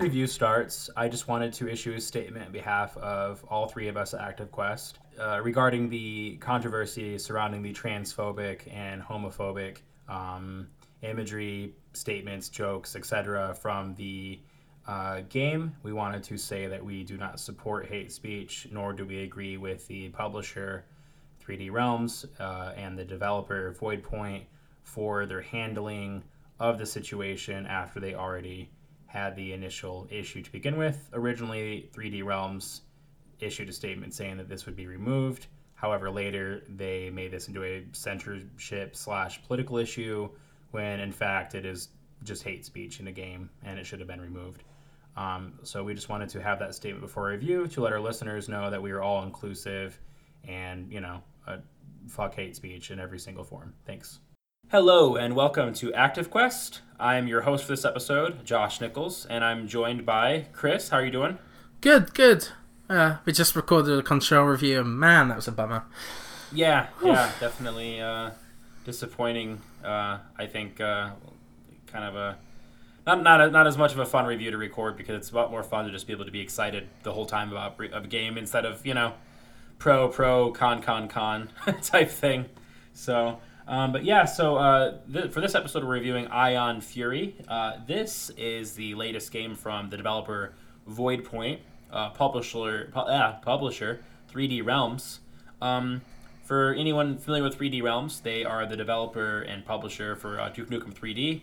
Review starts, I just wanted to issue a statement on behalf of all three of us at Active Quest uh, regarding the controversy surrounding the transphobic and homophobic um, imagery, statements, jokes, etc. from the uh, game. We wanted to say that we do not support hate speech, nor do we agree with the publisher 3D Realms uh, and the developer Voidpoint for their handling of the situation after they already had the initial issue to begin with. Originally, 3D Realms issued a statement saying that this would be removed. However, later they made this into a censorship slash political issue when in fact it is just hate speech in the game and it should have been removed. Um, so we just wanted to have that statement before review to let our listeners know that we are all inclusive and, you know, uh, fuck hate speech in every single form. Thanks. Hello and welcome to Active Quest. I'm your host for this episode, Josh Nichols, and I'm joined by Chris. How are you doing? Good, good. Uh, we just recorded a control review, and man, that was a bummer. Yeah, yeah, definitely uh, disappointing. Uh, I think uh, kind of a not not a, not as much of a fun review to record because it's a lot more fun to just be able to be excited the whole time about a game instead of you know pro pro con con con type thing. So. Um, but yeah, so uh, th- for this episode, we're reviewing Ion Fury. Uh, this is the latest game from the developer Voidpoint, uh, publisher, pu- uh, publisher 3D Realms. Um, for anyone familiar with 3D Realms, they are the developer and publisher for uh, Duke Nukem 3D,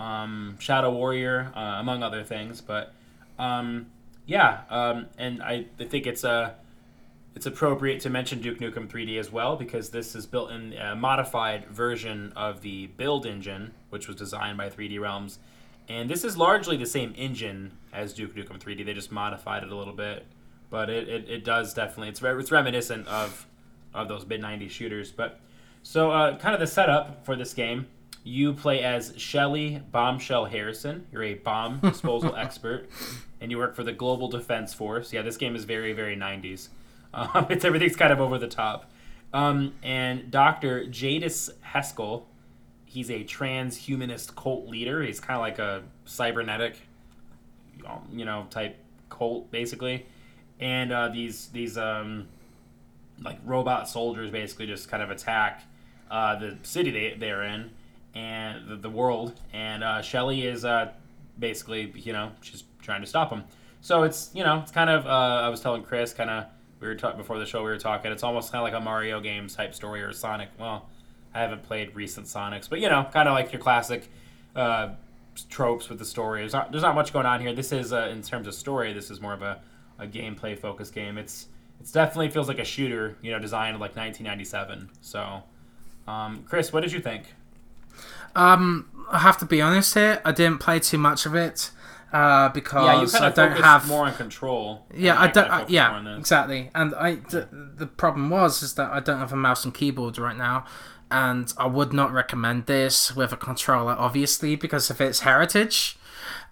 um, Shadow Warrior, uh, among other things. But um, yeah, um, and I, I think it's a it's appropriate to mention Duke Nukem 3D as well because this is built in a modified version of the build engine, which was designed by 3D Realms. And this is largely the same engine as Duke Nukem 3D. They just modified it a little bit, but it, it, it does definitely it's re- it's reminiscent of of those mid 90s shooters. But so uh, kind of the setup for this game, you play as Shelly Bombshell Harrison. You're a bomb disposal expert, and you work for the Global Defense Force. Yeah, this game is very very 90s. Um, it's everything's kind of over the top. Um, and Dr. Jadus Heskel, he's a transhumanist cult leader. He's kind of like a cybernetic, you know, type cult basically. And uh, these these um, like robot soldiers basically just kind of attack uh, the city they they're in and the, the world. And uh, Shelly is uh, basically you know she's trying to stop them. So it's you know it's kind of uh, I was telling Chris kind of we were talking before the show. We were talking. It's almost kind of like a Mario games type story or Sonic. Well, I haven't played recent Sonics, but you know, kind of like your classic uh, tropes with the story. There's not, there's not much going on here. This is uh, in terms of story. This is more of a, a gameplay focused game. It's it's definitely feels like a shooter. You know, designed like 1997. So, um, Chris, what did you think? Um, I have to be honest here. I didn't play too much of it uh, because Yeah, you kind I don't have more on control. Yeah, I don't. I, yeah, exactly. And I, the, the problem was is that I don't have a mouse and keyboard right now, and I would not recommend this with a controller, obviously, because of its heritage.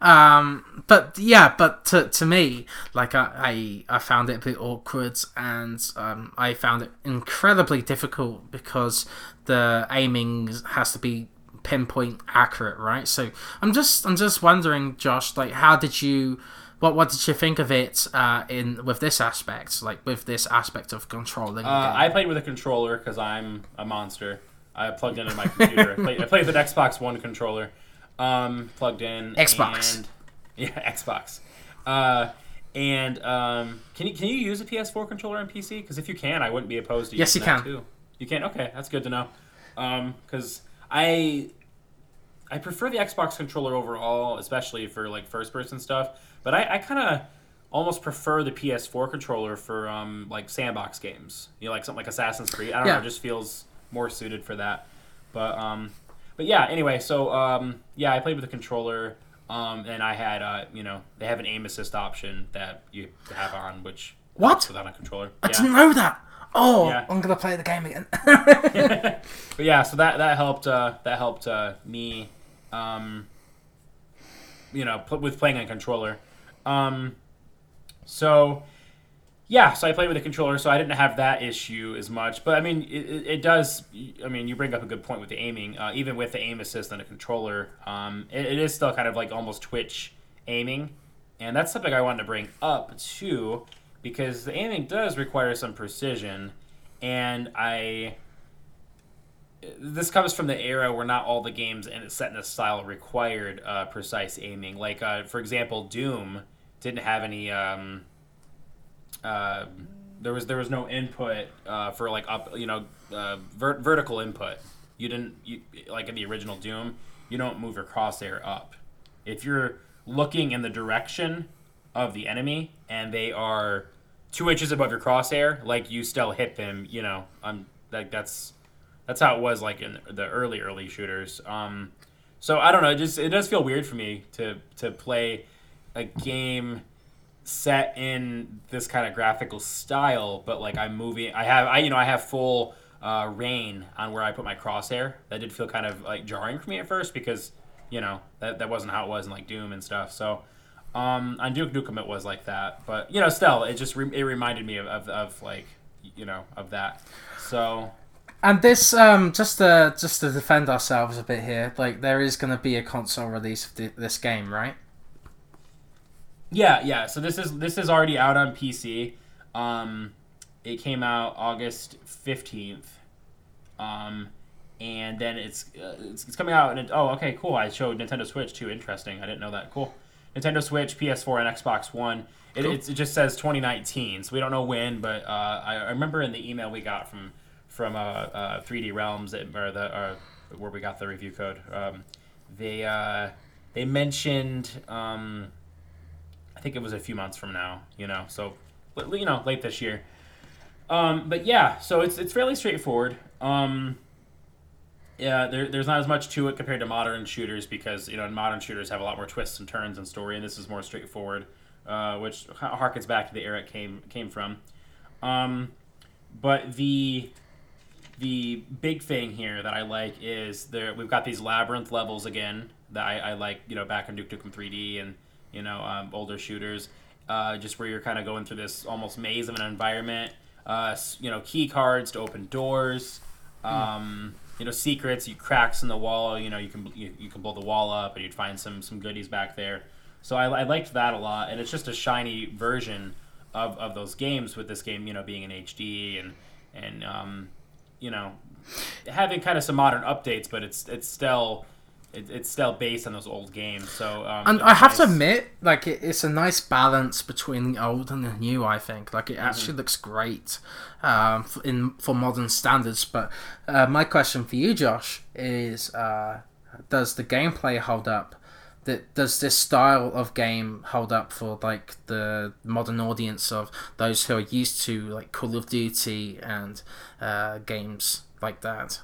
Um, but yeah, but to, to me, like I, I, I found it a bit awkward, and um, I found it incredibly difficult because the aiming has to be pinpoint accurate, right? So I'm just I'm just wondering, Josh, like how did you what what did you think of it uh, in with this aspect, like with this aspect of controlling? Uh. I played with a controller because I'm a monster. I plugged into my computer. I, played, I played with an Xbox One controller, um, plugged in. Xbox. And, yeah, Xbox. Uh, And um, can you can you use a PS4 controller on PC? Because if you can, I wouldn't be opposed to Yes, using you that can. too. You can. Okay, that's good to know. Because I I prefer the Xbox controller overall, especially for like first person stuff. But I, I kind of almost prefer the PS4 controller for um, like sandbox games. You know, like something like Assassin's Creed. I don't Yeah. know, it just feels more suited for that. But um, but yeah. Anyway, so um, yeah, I played with the controller. Um, and I had, uh, you know, they have an aim assist option that you have on, which What? without a controller. I yeah. didn't know that. Oh, Yeah. I'm gonna play the game again. But yeah, so that that helped. Uh, that helped uh, me. Um, you know, pl- with playing on controller. Um, so yeah, so I played with a controller, so I didn't have that issue as much. But I mean, it, it, it does. I mean, you bring up a good point with the aiming. Uh, even with the aim assist on a controller, um, it, it is still kind of like almost Twitch aiming, and that's something I wanted to bring up too, because the aiming does require some precision, and I this comes from the era where not all the games and it's set in a style required uh, precise aiming. Like, uh, for example, Doom didn't have any. Um, uh, there was there was no input uh, for like up you know uh, vert- vertical input. You didn't you, like in the original Doom. You don't move your crosshair up. If you're looking in the direction of the enemy and they are two inches above your crosshair, like you still hit them. You know, um, like that's that's how it was like in the early early shooters. Um, so I don't know. It just it does feel weird for me to to play a game set in this kind of graphical style, but like I'm moving. I have I you know I have full uh, rein on where I put my crosshair. That did feel kind of like jarring for me at first because you know that that wasn't how it was in like Doom and stuff. So. Um, on Duke Nukem it was like that, but you know, still, it just re- it reminded me of, of, of like, you know, of that. So And this, um, just to just to defend ourselves a bit here, like there is going to be a console release of th- this game, right? Yeah, yeah. So this is this is already out on PC. Um, it came out August fifteenth, um, and then it's, uh, it's it's coming out. And it, oh, okay, cool. I showed Nintendo Switch too. Interesting. I didn't know that. Cool. Nintendo Switch, PS4, and Xbox One. It, it's, it just says 2019, so we don't know when. But uh, I, I remember in the email we got from from uh, uh, 3D Realms that, or the or where we got the review code. Um, they uh, they mentioned. Um, I think it was a few months from now, you know, so you know, late this year. Um, but yeah, so it's it's fairly straightforward. Um, yeah, there, there's not as much to it compared to modern shooters because you know modern shooters have a lot more twists and turns and story, and this is more straightforward, uh, which harkens back to the era it came came from. Um, but the the big thing here that I like is there we've got these labyrinth levels again that I, I like you know back in Duke Nukem 3D and you know um, older shooters uh, just where you're kind of going through this almost maze of an environment uh, you know key cards to open doors um, you know secrets you cracks in the wall you know you can you, you can blow the wall up and you'd find some some goodies back there. So I, I liked that a lot and it's just a shiny version of, of those games with this game you know being in HD and and um, you know, having kind of some modern updates, but it's it's still it, it's still based on those old games. So um, And I have to admit, like it, it's a nice balance between the old and the new. I think, like it Mm-hmm. actually looks great, um, f- in for modern standards. But uh, my question for you, Josh, is: uh, Does the gameplay hold up? That does this style of game hold up for like the modern audience of those who are used to like Call of Duty and uh, games like that?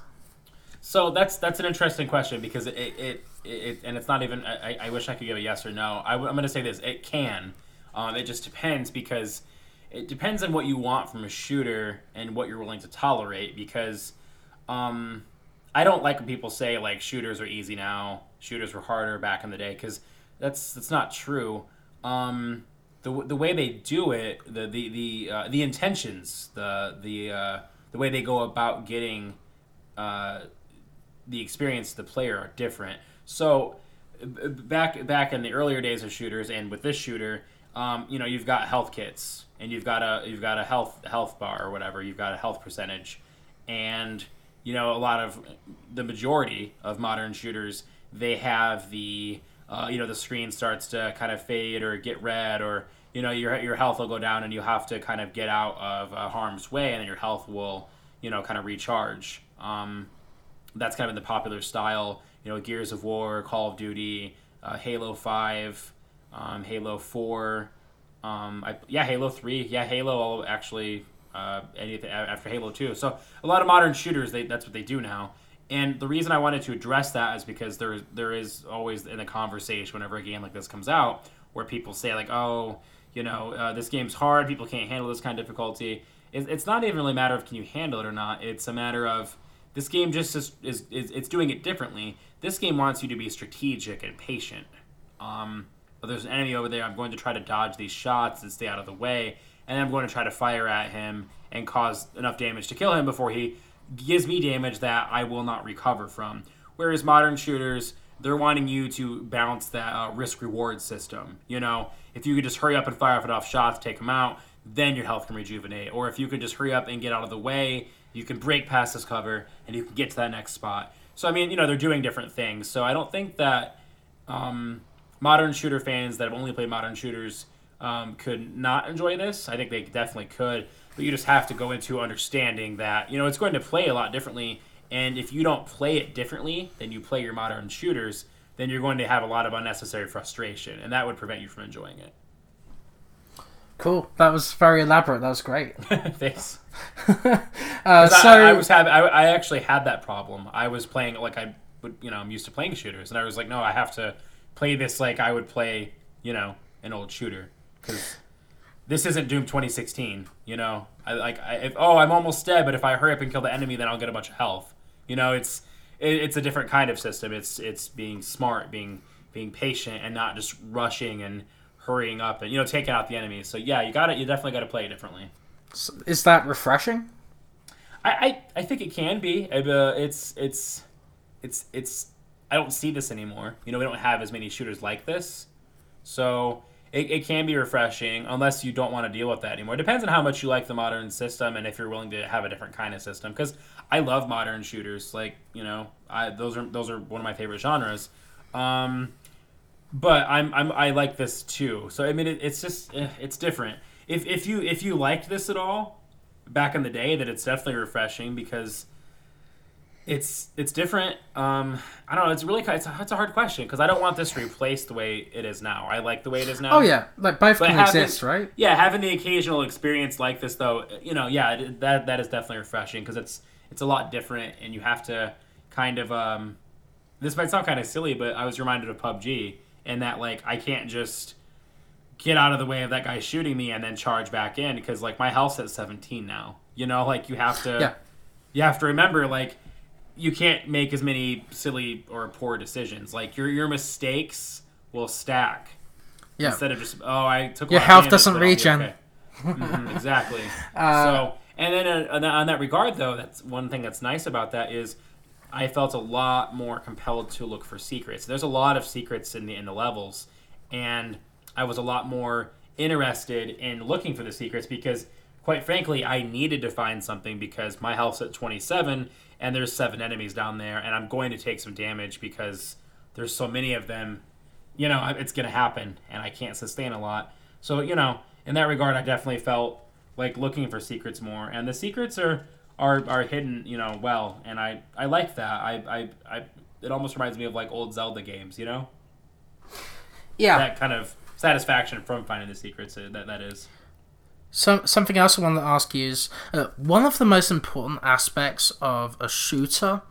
So that's that's an interesting question because it it, it, it and it's not even. I, I wish I could give a yes or no. I, am going to say this: it can. Um, it just depends because it depends on what you want from a shooter and what you're willing to tolerate. Because um, I don't like when people say like shooters are easy now, shooters were harder back in the day because that's that's not true. Um, the, the way they do it, the the the, uh, the intentions, the the uh, the way they go about getting uh, the experience the player are different. So back back in the earlier days of shooters, and with this shooter, um, you know, you've got health kits, and you've got a you've got a health health bar or whatever. You've got a health percentage, and you know, a lot of the majority of modern shooters they have the uh, you know the screen starts to kind of fade or get red or you know your your health will go down and you have to kind of get out of uh, harm's way, and your health will you know kind of recharge. Um, that's kind of in the popular style. You know, Gears of War, Call of Duty, uh, Halo Five, um, Halo Four, um, I, yeah, Halo Three, yeah, Halo actually uh, anything after Halo Two. So a lot of modern shooters, they that's what they do now. And the reason I wanted to address that is because there there is always in the conversation whenever a game like this comes out where people say like, oh, you know, uh, this game's hard, people can't handle this kind of difficulty. It's, it's not even really a matter of can you handle it or not. It's a matter of this game just is, is, is it's doing it differently. This game wants you to be strategic and patient. Um, there's an enemy over there. I'm going to try to dodge these shots and stay out of the way, and I'm going to try to fire at him and cause enough damage to kill him before he gives me damage that I will not recover from. Whereas modern shooters, they're wanting you to balance that uh, risk reward system. You know, if you could just hurry up and fire off enough shots, take them out, then your health can rejuvenate. Or if you could just hurry up and get out of the way, you can break past this cover and you can get to that next spot. So I mean, you know, they're doing different things. So I don't think that um, modern shooter fans that have only played modern shooters um, could not enjoy this. I think they definitely could, but you just have to go into understanding that you know it's going to play a lot differently. And if you don't play it differently than you play your modern shooters, then you're going to have a lot of unnecessary frustration, and that would prevent you from enjoying it. Cool. That was very elaborate. That was great. Thanks. uh, so I, I was having, I, I actually had that problem. I was playing like I would, you know, I'm used to playing shooters, and I was like, no, I have to play this like I would play, you know, an old shooter because this isn't Doom 2016. You know, I like I, if, oh I'm almost dead, but if I hurry up and kill the enemy, then I'll get a bunch of health. You know, it's it, it's a different kind of system. It's it's being smart, being being patient, and not just rushing and hurrying up and you know taking out the enemies. So yeah, you got it. You definitely got to play it differently. is that refreshing? I, I, I think it can be. Uh, it's it's it's it's I don't see this anymore. You know, we don't have as many shooters like this. So it, it can be refreshing unless you don't want to deal with that anymore. It depends on how much you like the modern system and if you're willing to have a different kind of system. Because I love modern shooters. Like, you know, I, those are those are one of my favorite genres. Um, but I'm, I'm I like this too. So I mean, it, it's just eh, it's different. If if you if you liked this at all back in the day, that it's definitely refreshing because it's it's different. Um, I don't know. It's really it's a, it's a hard question because I don't want this to replace the way it is now. I like the way it is now. Oh yeah, like both But can having- exist, right? Yeah, having the occasional experience like this, though, you know, yeah, that that is definitely refreshing because it's it's a lot different, and you have to kind of. Um, this might sound kind of silly, but I was reminded of PUBG, and that like I can't just get out of the way of that guy shooting me and then charge back in because like my health's at 17 now. You know, like you have to. Yeah. You have to remember, like, you can't make as many silly or poor decisions. Like your your mistakes will stack Yeah. instead of just oh I took a Your health doesn't but I'll be regen. okay. Mhm, exactly. Uh, so and then uh, on that regard though, that's one thing that's nice about that is I felt a lot more compelled to look for secrets. There's a lot of secrets in the in the levels, and I was a lot more interested in looking for the secrets because quite frankly I needed to find something because my health's at 27 and there's seven enemies down there and I'm going to take some damage because there's so many of them you know, it's going to happen and I can't sustain a lot. So, you know, in that regard, I definitely felt like looking for secrets more. And the secrets are, are, are hidden, you know, well. And I, I like that. I, I, I, it almost reminds me of like old Zelda games, you know? Yeah. That kind of satisfaction from finding the secrets uh, that, that is. Some something else I want to ask you is uh, one of the most important aspects of a shooter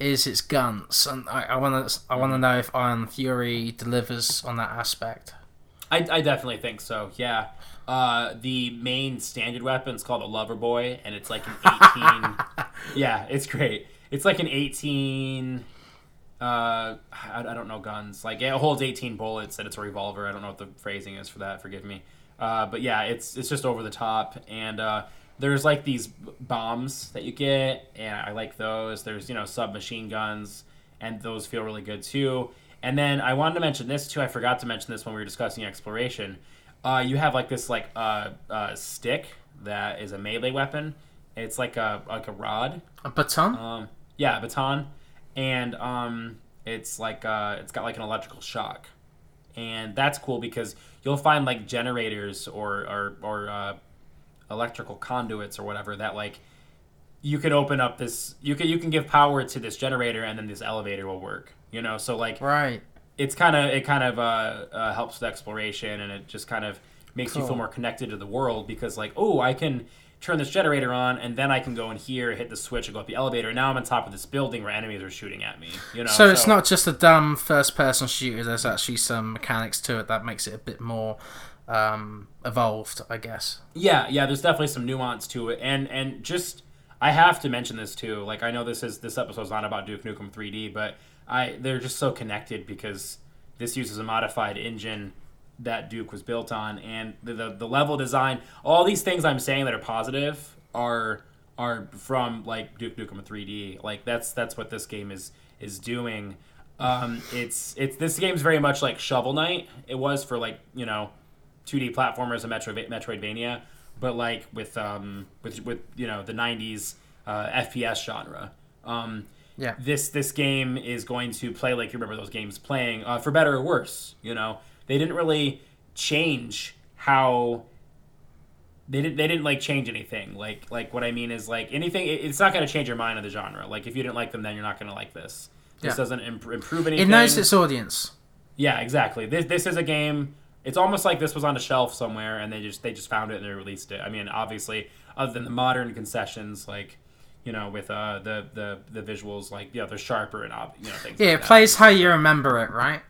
is its guns, and I, I want to I want to know if Ion Fury delivers on that aspect. I, I definitely think so. Yeah. Uh, the main standard weapon is called a Lover Boy, and it's like an 18. yeah, it's great. It's like an 18. Uh, I, I don't know guns. Like it holds 18 bullets, and it's a revolver. I don't know what the phrasing is for that. Forgive me. Uh, but yeah, it's it's just over the top, and uh, there's like these bombs that you get, and I like those. There's you know submachine guns, and those feel really good too. And then I wanted to mention this too. I forgot to mention this when we were discussing exploration. Uh, you have like this like uh, uh, stick that is a melee weapon. It's like a like a rod. A baton? Um, yeah, a baton, and um, it's like uh, it's got like an electrical shock, and that's cool because you'll find like generators or or, or uh, electrical conduits or whatever that like you can open up this you can you can give power to this generator and then this elevator will work you know so like Right. it's kind of it kind of uh, uh, helps with exploration and it just kind of makes you feel more connected to the world because like oh i can turn this generator on and then i can go in here hit the switch and go up the elevator now i'm on top of this building where enemies are shooting at me you know So it's not just a dumb first-person shooter. There's actually some mechanics to it that makes it a bit more um, evolved, I guess. Yeah, yeah, there's definitely some nuance to it, and and just I have to mention this too. Like I know this is this episode's not about Duke Nukem 3D, but I they're just so connected because this uses a modified engine that Duke was built on, and the the, the level design, all these things I'm saying that are positive are are from like Duke Nukem 3D. Like that's that's what this game is is doing. Um, it's it's this game's very much like Shovel Knight. It was for like you know 2D platformers and Metro Metroidvania, but like with um with with you know the 90s uh, FPS genre. Um, Yeah. this this game is going to play like you remember those games playing, uh, for better or worse. You know, they didn't really change how they didn't they didn't like change anything. Like like what I mean is like anything. it- It's not going to change your mind of the genre. Like if you didn't like them, then you're not going to like this. This Yeah. doesn't imp- improve anything. It knows its audience. Yeah, exactly. This this is a game. It's almost like this was on a shelf somewhere, and they just they just found it and they released it. I mean, obviously, other than the modern concessions, like you know, with uh the the the visuals, like you know, they're sharper and ob- you know things. Yeah, like it that. plays how you remember it, right?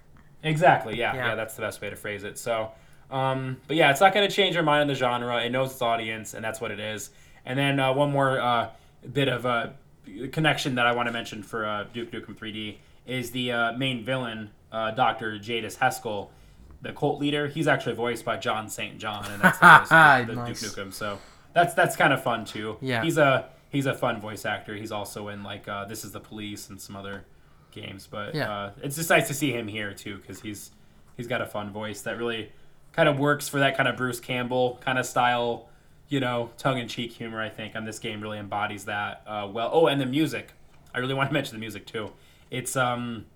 Exactly. Yeah, Yeah. yeah. That's the best way to phrase it. So, um, but yeah, it's not going to change your mind on the genre. It knows its audience, and that's what it is. And then uh, one more uh, bit of a connection that I want to mention for uh, Duke Nukem 3D is the uh, main villain, uh, Doctor Jadus Heskel, the cult leader. He's actually voiced by John St. John, and that's the, voice the Nice. Duke Nukem. So that's that's kind of fun too. Yeah. he's a he's a fun voice actor. He's also in like uh, This Is the Police and some other games, but Yeah. uh, it's just nice to see him here too because he's he's got a fun voice that really kind of works for that kind of Bruce Campbell kind of style, you know, tongue in cheek humor. I think, and this game really embodies that uh, well. Oh, and the music, I really want to mention the music too. It's um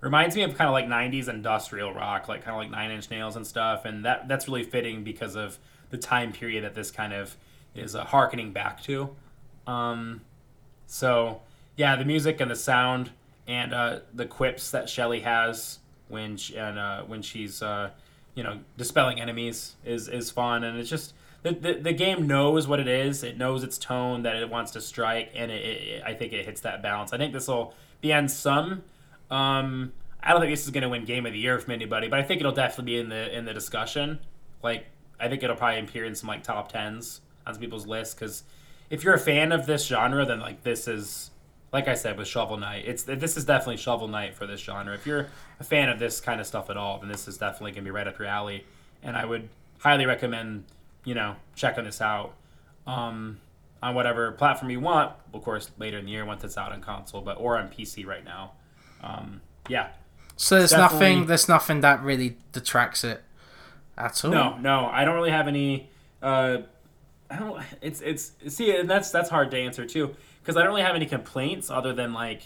reminds me of kind of like 90s industrial rock like kind of like nine inch nails and stuff and that that's really fitting because of the time period that this kind of is uh, harkening back to. Um, so yeah the music and the sound and uh, the quips that shelly has when she, and uh, when she's uh, you know dispelling enemies is is fun. And it's just the, the, the game knows what it is. It knows its tone that it wants to strike and it, it, i think it hits that balance. I think this will be on some um, I don't think this is going to win Game of the Year from anybody, but I think it'll definitely be in the in the discussion. Like, I think it'll probably appear in some like top tens on people's lists because if you're a fan of this genre, then like this is, like I said with Shovel Knight, it's this is definitely Shovel Knight for this genre. If you're a fan of this kind of stuff at all, then this is definitely going to be right up your alley, and I would highly recommend you know checking this out. Um, on whatever platform you want, of course, later in the year once it's out on console, but or on PC right now. Um, yeah, So there's Definitely- nothing. There's nothing that really detracts it at all. no, no, I don't really have any. Uh, I don't. It's it's see, and that's that's hard to answer too because I don't really have any complaints other than like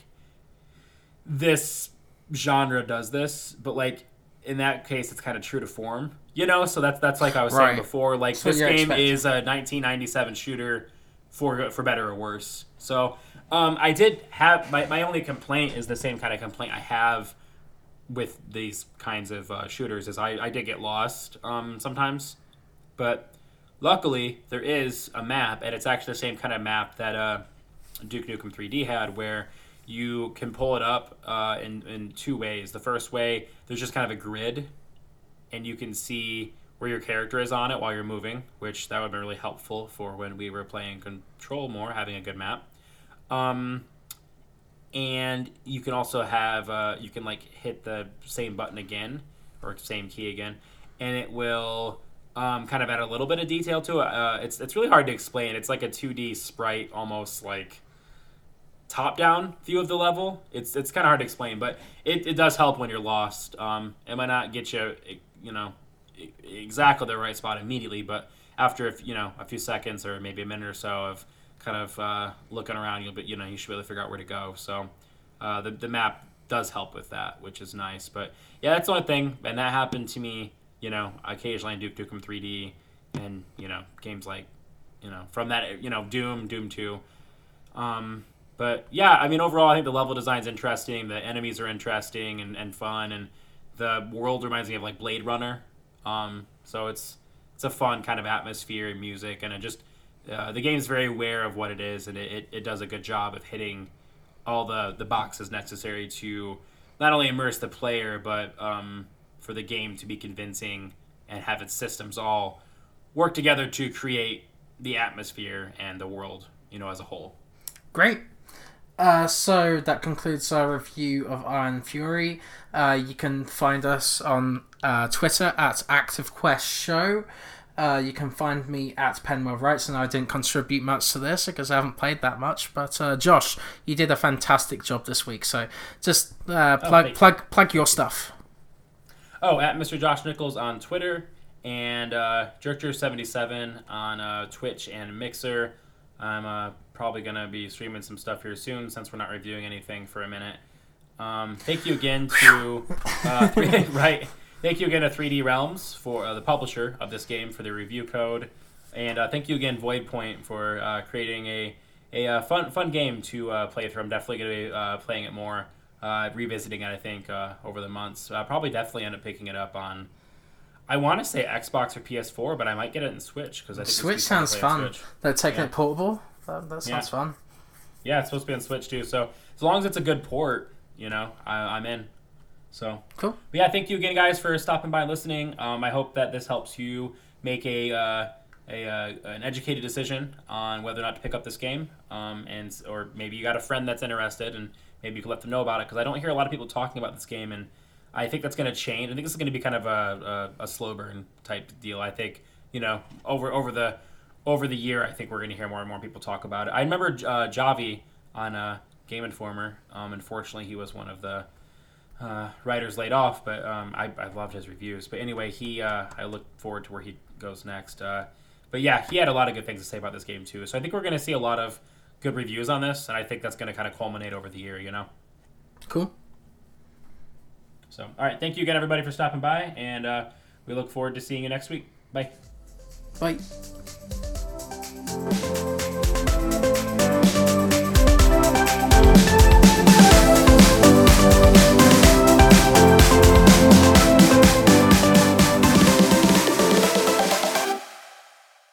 this genre does this, but like in that case, it's kind of true to form, you know. So that's that's like I was Right. saying before. Like what this game expecting. is a 1997 shooter for for better or worse. So um, I did have my my only complaint is the same kind of complaint I have with these kinds of uh, shooters is I, I did get lost um, sometimes, but luckily there is a map and it's actually the same kind of map that uh, Duke Nukem 3D had where you can pull it up uh, in, in two ways. The first way, there's just kind of a grid and you can see where your character is on it while you're moving, which that would have been really helpful for when we were playing Control more, having a good map. Um, and you can also have uh, you can like hit the same button again or same key again, and it will um, kind of add a little bit of detail to it. Uh, it's it's really hard to explain. It's like a 2D sprite, almost like top down view of the level. It's it's kind of hard to explain, but it, it does help when you're lost. Um, it might not get you you know exactly the right spot immediately, but after if you know a few seconds or maybe a minute or so of kind of uh, looking around, you'll be you know you should be able to figure out where to go. So uh, the the map does help with that, which is nice. But yeah, that's the only thing, and that happened to me. You know, occasionally in Duke Nukem 3D, and you know, games like, you know, from that, you know, Doom, Doom 2. Um, but yeah, I mean, overall, I think the level design's interesting. The enemies are interesting and, and fun, and the world reminds me of like Blade Runner. Um, so it's it's a fun kind of atmosphere and music, and it just uh, the game's very aware of what it is, and it, it, it does a good job of hitting all the the boxes necessary to not only immerse the player, but um, for the game to be convincing and have its systems all work together to create the atmosphere and the world, you know, as a whole. Great. Uh, so that concludes our review of Ion Fury. Uh, you can find us on uh, Twitter at ActiveQuest Show. Uh, you can find me at Penwell Writes, and I didn't contribute much to this because I haven't played that much. But uh, Josh, you did a fantastic job this week. So just uh, plug, thank plug, plug your stuff. Oh, at Mr. Josh Nichols on Twitter and uh, Jerkjer77 on uh, Twitch and Mixer. I'm uh, probably going to be streaming some stuff here soon since we're not reviewing anything for a minute. Um, thank you again to uh, three, right. Thank you again to 3D Realms for uh, the publisher of this game for the review code, and uh, thank you again Voidpoint for uh, creating a a fun fun game to play through. I'm definitely going to be playing it more, uh, revisiting it. I think uh, over the months. Uh, probably definitely end up picking it up on. I want to say Xbox or PS4, but I might get it in Switch because I think Switch it's fun to sounds fun. Switch. They're taking Yeah. it portable. That, that sounds Yeah. fun. Yeah, it's supposed to be on Switch too. So as long as it's a good port, you know, I, I'm in. So Cool. But yeah, thank you again, guys, for stopping by and listening. Um, I hope that this helps you make a, uh, a uh, an educated decision on whether or not to pick up this game, um, and or maybe you got a friend that's interested, and maybe you can let them know about it because I don't hear a lot of people talking about this game, and I think that's going to change. I think this is going to be kind of a, a, a slow burn type deal. I think you know over over the over the year, I think we're going to hear more and more people talk about it. I remember uh, Javy on uh, Game Informer. Um, unfortunately, he was one of the uh, writers laid off, but um, I, I loved his reviews. But anyway, he uh, I look forward to where he goes next. Uh, but yeah, he had a lot of good things to say about this game too. So I think we're going to see a lot of good reviews on this, and I think that's going to kind of culminate over the year. You know. Cool. So all right, thank you again, everybody, for stopping by, and uh, we look forward to seeing you next week. Bye. Bye.